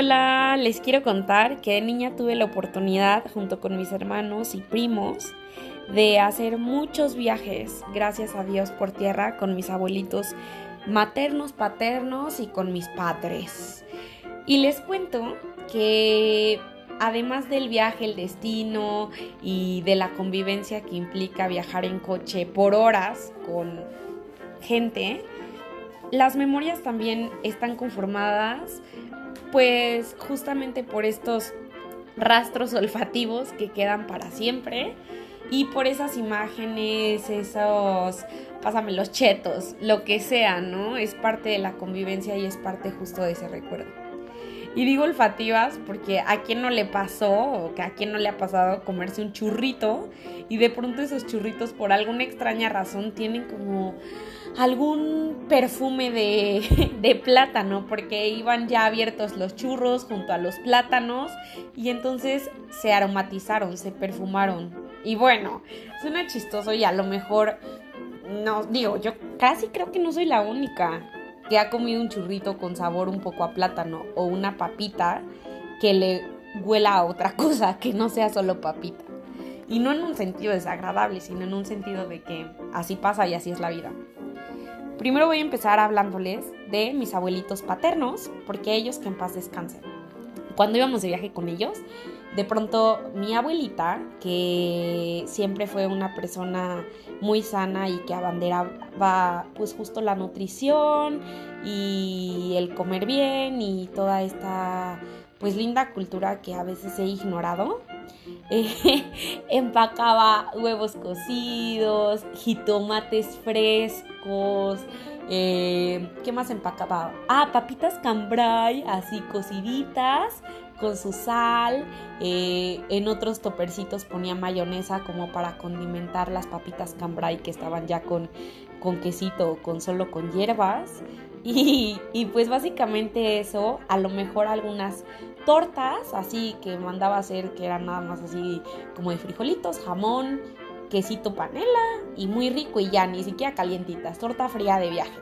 Hola, les quiero contar que de niña tuve la oportunidad, junto con mis hermanos y primos, de hacer muchos viajes, gracias a Dios, por tierra con mis abuelitos maternos, paternos y con mis padres. Y les cuento que además del viaje, el destino y de la convivencia que implica viajar en coche por horas con gente, las memorias también están conformadas pues justamente por estos rastros olfativos que quedan para siempre y por esas imágenes, esos, pásame los chetos, lo que sea, ¿no? Es parte de la convivencia y es parte justo de ese recuerdo. Y digo olfativas porque a quien no le pasó o a quien no le ha pasado comerse un churrito y de pronto esos churritos por alguna extraña razón tienen como algún perfume de, de, plátano, porque iban ya abiertos los churros junto a los plátanos y entonces se aromatizaron, se perfumaron. Y bueno, suena chistoso y a lo mejor, no, digo, yo casi creo que no soy la única que ha comido un churrito con sabor un poco a plátano o una papita que le huela a otra cosa que no sea solo papita. Y no en un sentido desagradable, sino en un sentido de que así pasa y así es la vida. Primero voy a empezar hablándoles de mis abuelitos paternos, porque ellos que en paz descansen. Cuando íbamos de viaje con ellos, de pronto mi abuelita, que siempre fue una persona muy sana y que abanderaba pues justo la nutrición y el comer bien y toda esta pues linda cultura que a veces he ignorado, empacaba huevos cocidos, jitomates frescos, eh, ¿qué más empacaba? Ah, papitas cambray, así cociditas, con su sal. Eh, en otros topercitos ponía mayonesa como para condimentar las papitas cambray que estaban ya con, con quesito con solo con hierbas. Y, y, pues básicamente eso, a lo mejor algunas tortas, así que mandaba hacer, que eran nada más así como de frijolitos, jamón, quesito panela y muy rico y ya, ni siquiera calientitas, torta fría de viaje.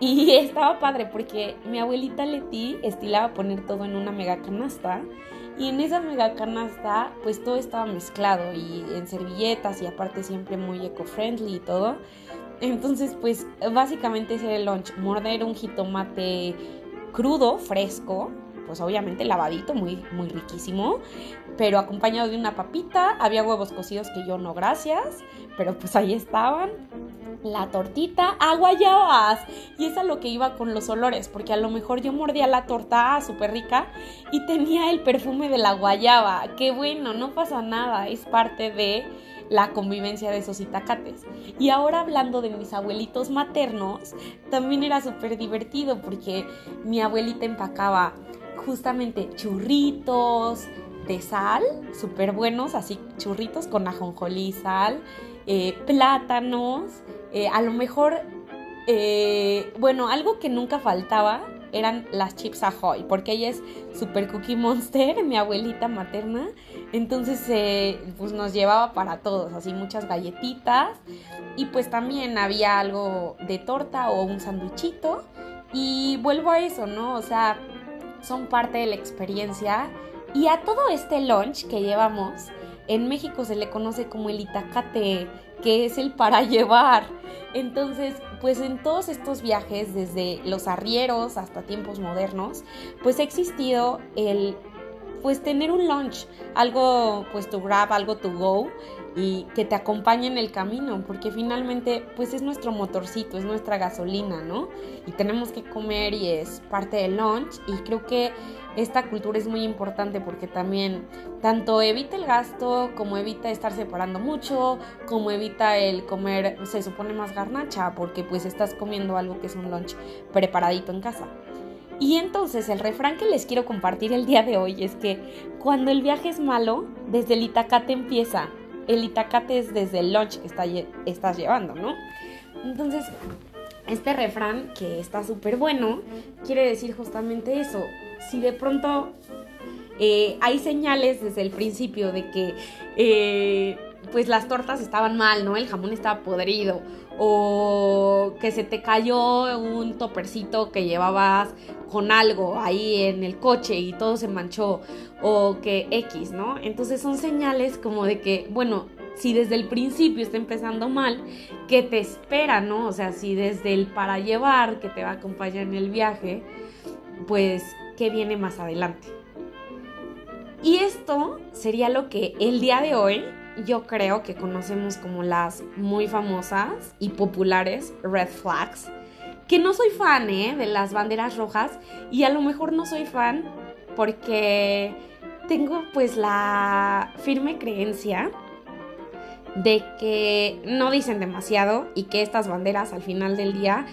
Y estaba padre porque mi abuelita Leti estilaba poner todo en una mega canasta y en esa mega canasta pues todo estaba mezclado y en servilletas y aparte siempre muy eco-friendly y todo. Entonces pues básicamente ese el lunch, morder un jitomate crudo, fresco, pues obviamente lavadito, muy, muy riquísimo, pero acompañado de una papita, había huevos cocidos que yo no, gracias, pero pues ahí estaban. La tortita, aguayabas. Y es a lo que iba con los olores, porque a lo mejor yo mordía la torta súper rica y tenía el perfume de la guayaba. Qué bueno, no pasa nada, es parte de la convivencia de esos itacates. Y ahora hablando de mis abuelitos maternos, también era súper divertido porque mi abuelita empacaba justamente churritos de sal, súper buenos, así churritos con ajonjolí y sal, eh, plátanos, eh, a lo mejor, eh, bueno, algo que nunca faltaba eran las chips ahoy, porque ella es super cookie monster, mi abuelita materna, entonces pues nos llevaba para todos, así muchas galletitas, y pues también había algo de torta o un sanduichito, y vuelvo a eso, ¿no? O sea, son parte de la experiencia. Y a todo este lunch que llevamos, en México se le conoce como el itacate, que es el para llevar. Entonces, pues en todos estos viajes, desde los arrieros hasta tiempos modernos, pues ha existido el pues tener un lunch, algo pues to grab, algo to go y que te acompañe en el camino, porque finalmente pues es nuestro motorcito, es nuestra gasolina, ¿no? Y tenemos que comer y es parte del lunch y creo que esta cultura es muy importante porque también tanto evita el gasto como evita estar separando mucho, como evita el comer, se supone más garnacha porque pues estás comiendo algo que es un lunch preparadito en casa. Y entonces el refrán que les quiero compartir el día de hoy es que cuando el viaje es malo, desde el Itacate empieza. El Itacate es desde el lunch que estás llevando, ¿no? Entonces, este refrán, que está súper bueno, quiere decir justamente eso. Si de pronto eh, hay señales desde el principio de que... Eh, pues las tortas estaban mal, ¿no? El jamón estaba podrido. O que se te cayó un topercito que llevabas con algo ahí en el coche y todo se manchó. O que X, ¿no? Entonces son señales como de que, bueno, si desde el principio está empezando mal, ¿qué te espera, no? O sea, si desde el para llevar que te va a acompañar en el viaje, pues, ¿qué viene más adelante? Y esto sería lo que el día de hoy yo creo que conocemos como las muy famosas y populares red flags. Que no soy fan ¿eh? de las banderas rojas y a lo mejor no soy fan porque tengo pues la firme creencia de que no dicen demasiado y que estas banderas al final del día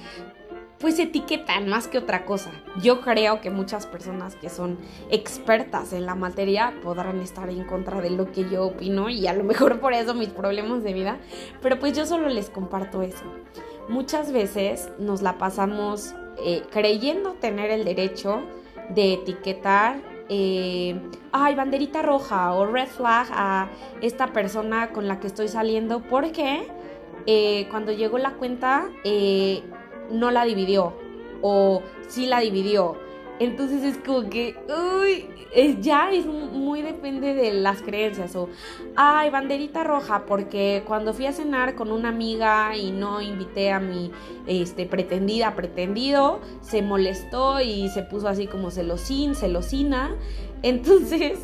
pues etiquetan más que otra cosa. Yo creo que muchas personas que son expertas en la materia podrán estar en contra de lo que yo opino y a lo mejor por eso mis problemas de vida, pero pues yo solo les comparto eso. Muchas veces nos la pasamos eh, creyendo tener el derecho de etiquetar, eh, ay, banderita roja o red flag a esta persona con la que estoy saliendo porque eh, cuando llegó la cuenta no la dividió o sí la dividió. Entonces es como que, uy, ya es muy depende de las creencias. O, ay, banderita roja, porque cuando fui a cenar con una amiga y no invité a mi este, pretendida, pretendido, se molestó y se puso así como celosín, celosina. Entonces,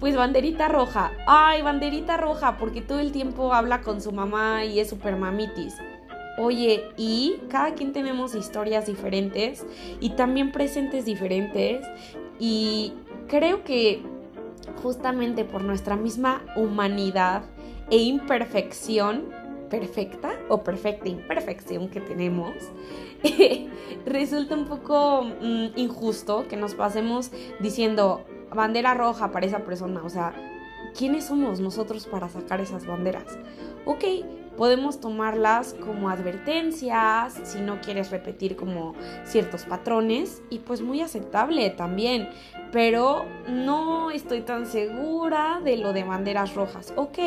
pues banderita roja, ay, banderita roja, porque todo el tiempo habla con su mamá y es super mamitis. Oye, y cada quien tenemos historias diferentes y también presentes diferentes. Y creo que justamente por nuestra misma humanidad e imperfección, perfecta o perfecta imperfección que tenemos, resulta un poco mm, injusto que nos pasemos diciendo bandera roja para esa persona, o sea, ¿quiénes somos nosotros para sacar esas banderas? Ok, podemos tomarlas como advertencias si no quieres repetir como ciertos patrones y pues muy aceptable también pero no estoy tan segura de lo de banderas rojas ok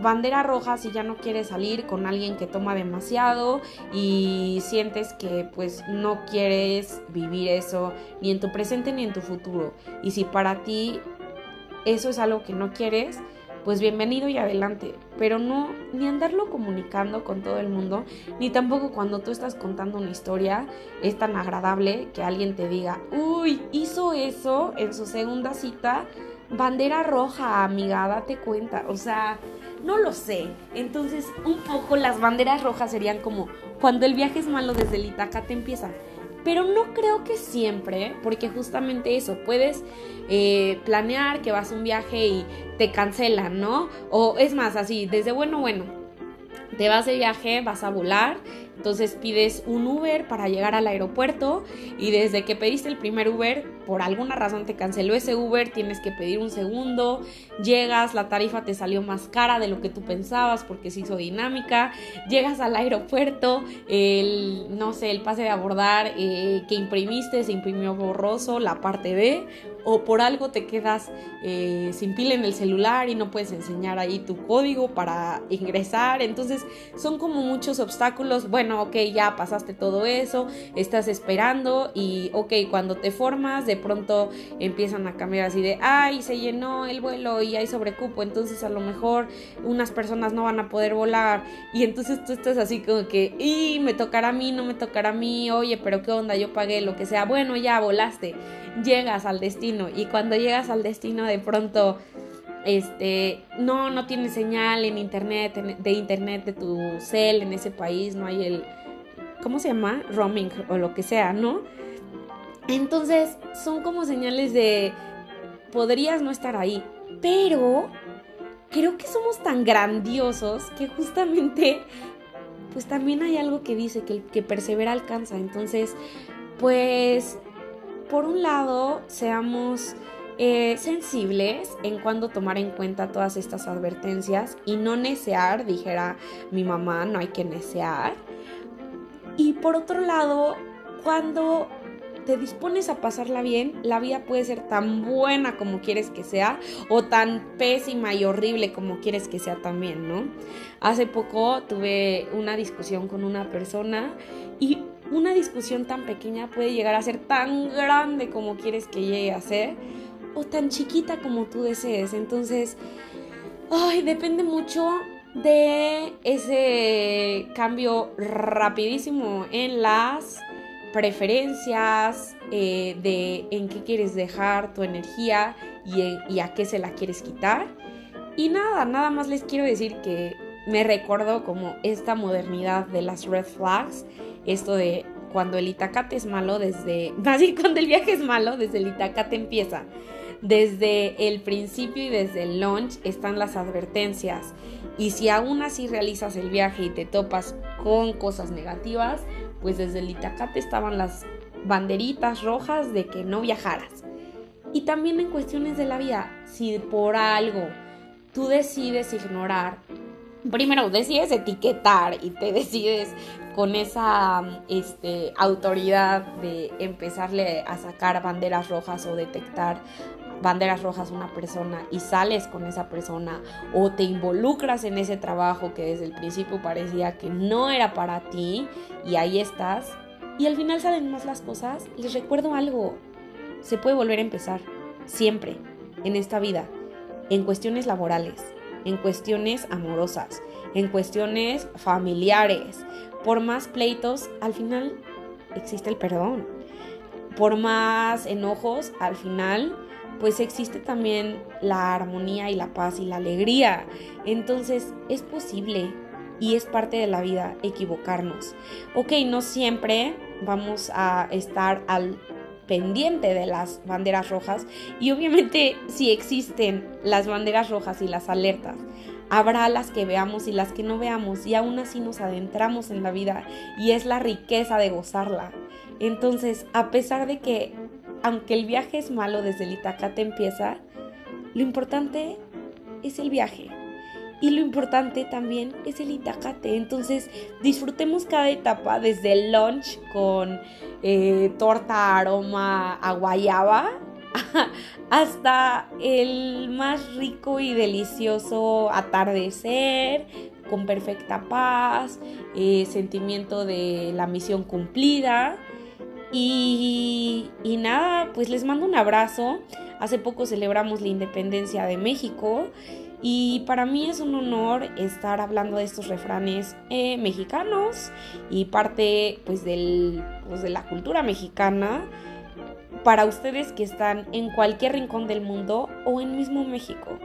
bandera roja si ya no quieres salir con alguien que toma demasiado y sientes que pues no quieres vivir eso ni en tu presente ni en tu futuro y si para ti eso es algo que no quieres pues bienvenido y adelante, pero no ni andarlo comunicando con todo el mundo, ni tampoco cuando tú estás contando una historia es tan agradable que alguien te diga, uy, hizo eso en su segunda cita, bandera roja, amiga, date cuenta, o sea, no lo sé. Entonces, un poco las banderas rojas serían como cuando el viaje es malo desde el te empieza pero no creo que siempre, porque justamente eso, puedes eh, planear que vas a un viaje y te cancelan, ¿no? O es más, así, desde bueno, bueno, te vas de viaje, vas a volar entonces pides un Uber para llegar al aeropuerto y desde que pediste el primer Uber, por alguna razón te canceló ese Uber, tienes que pedir un segundo, llegas, la tarifa te salió más cara de lo que tú pensabas porque se hizo dinámica, llegas al aeropuerto, el, no sé, el pase de abordar eh, que imprimiste se imprimió borroso, la parte B, o por algo te quedas eh, sin pila en el celular y no puedes enseñar ahí tu código para ingresar. Entonces son como muchos obstáculos. Bueno, ok, ya pasaste todo eso, estás esperando y ok, cuando te formas de pronto empiezan a cambiar así de, ay, se llenó el vuelo y hay sobrecupo, entonces a lo mejor unas personas no van a poder volar y entonces tú estás así como que, y me tocará a mí, no me tocará a mí, oye, pero qué onda, yo pagué lo que sea, bueno, ya volaste llegas al destino y cuando llegas al destino de pronto este no no tiene señal en internet de internet de tu cel en ese país no hay el ¿cómo se llama? roaming o lo que sea, ¿no? Entonces, son como señales de podrías no estar ahí, pero creo que somos tan grandiosos que justamente pues también hay algo que dice que el que persevera alcanza. Entonces, pues por un lado, seamos eh, sensibles en cuando tomar en cuenta todas estas advertencias y no necear, dijera mi mamá, no hay que necear. Y por otro lado, cuando te dispones a pasarla bien, la vida puede ser tan buena como quieres que sea o tan pésima y horrible como quieres que sea también, ¿no? Hace poco tuve una discusión con una persona y una discusión tan pequeña puede llegar a ser tan grande como quieres que llegue a ser o tan chiquita como tú desees. Entonces, ay, depende mucho de ese cambio rapidísimo en las preferencias, eh, de en qué quieres dejar tu energía y, y, a qué se la quieres quitar. Y nada, nada más les quiero decir que me recuerdo como esta modernidad de las red flags, esto de cuando el itacate es malo desde, así cuando el viaje es malo, desde el itacate empieza. Desde el principio y desde el launch están las advertencias. Y si aún así realizas el viaje y te topas con cosas negativas, pues desde el Itacate estaban las banderitas rojas de que no viajaras. Y también en cuestiones de la vida, si por algo tú decides ignorar, primero decides etiquetar y te decides con esa este, autoridad de empezarle a sacar banderas rojas o detectar banderas rojas a una persona y sales con esa persona o te involucras en ese trabajo que desde el principio parecía que no era para ti y ahí estás y al final salen más las cosas, les recuerdo algo, se puede volver a empezar, siempre, en esta vida, en cuestiones laborales, en cuestiones amorosas, en cuestiones familiares, por más pleitos, al final existe el perdón. Por más enojos, al final pues existe también la armonía y la paz y la alegría. Entonces es posible y es parte de la vida equivocarnos. Ok, no siempre vamos a estar al pendiente de las banderas rojas y obviamente si existen las banderas rojas y las alertas, habrá las que veamos y las que no veamos y aún así nos adentramos en la vida y es la riqueza de gozarla. Entonces, a pesar de que aunque el viaje es malo desde el Itacate empieza, lo importante es el viaje. Y lo importante también es el Itacate. Entonces disfrutemos cada etapa desde el lunch con eh, torta aroma a guayaba hasta el más rico y delicioso atardecer con perfecta paz, eh, sentimiento de la misión cumplida y, nada, pues les mando un abrazo. Hace poco celebramos la independencia de México y para mí es un honor estar hablando de estos refranes eh, mexicanos y parte pues, del, pues, de la cultura mexicana para ustedes que están en cualquier rincón del mundo o en mismo México.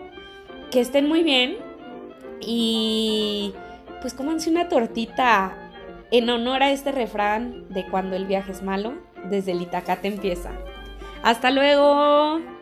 Que estén muy bien y pues cómanse una tortita en honor a este refrán de cuando el viaje es malo, desde el Itacate empieza. ¡Hasta luego!